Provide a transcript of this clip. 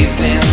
we've been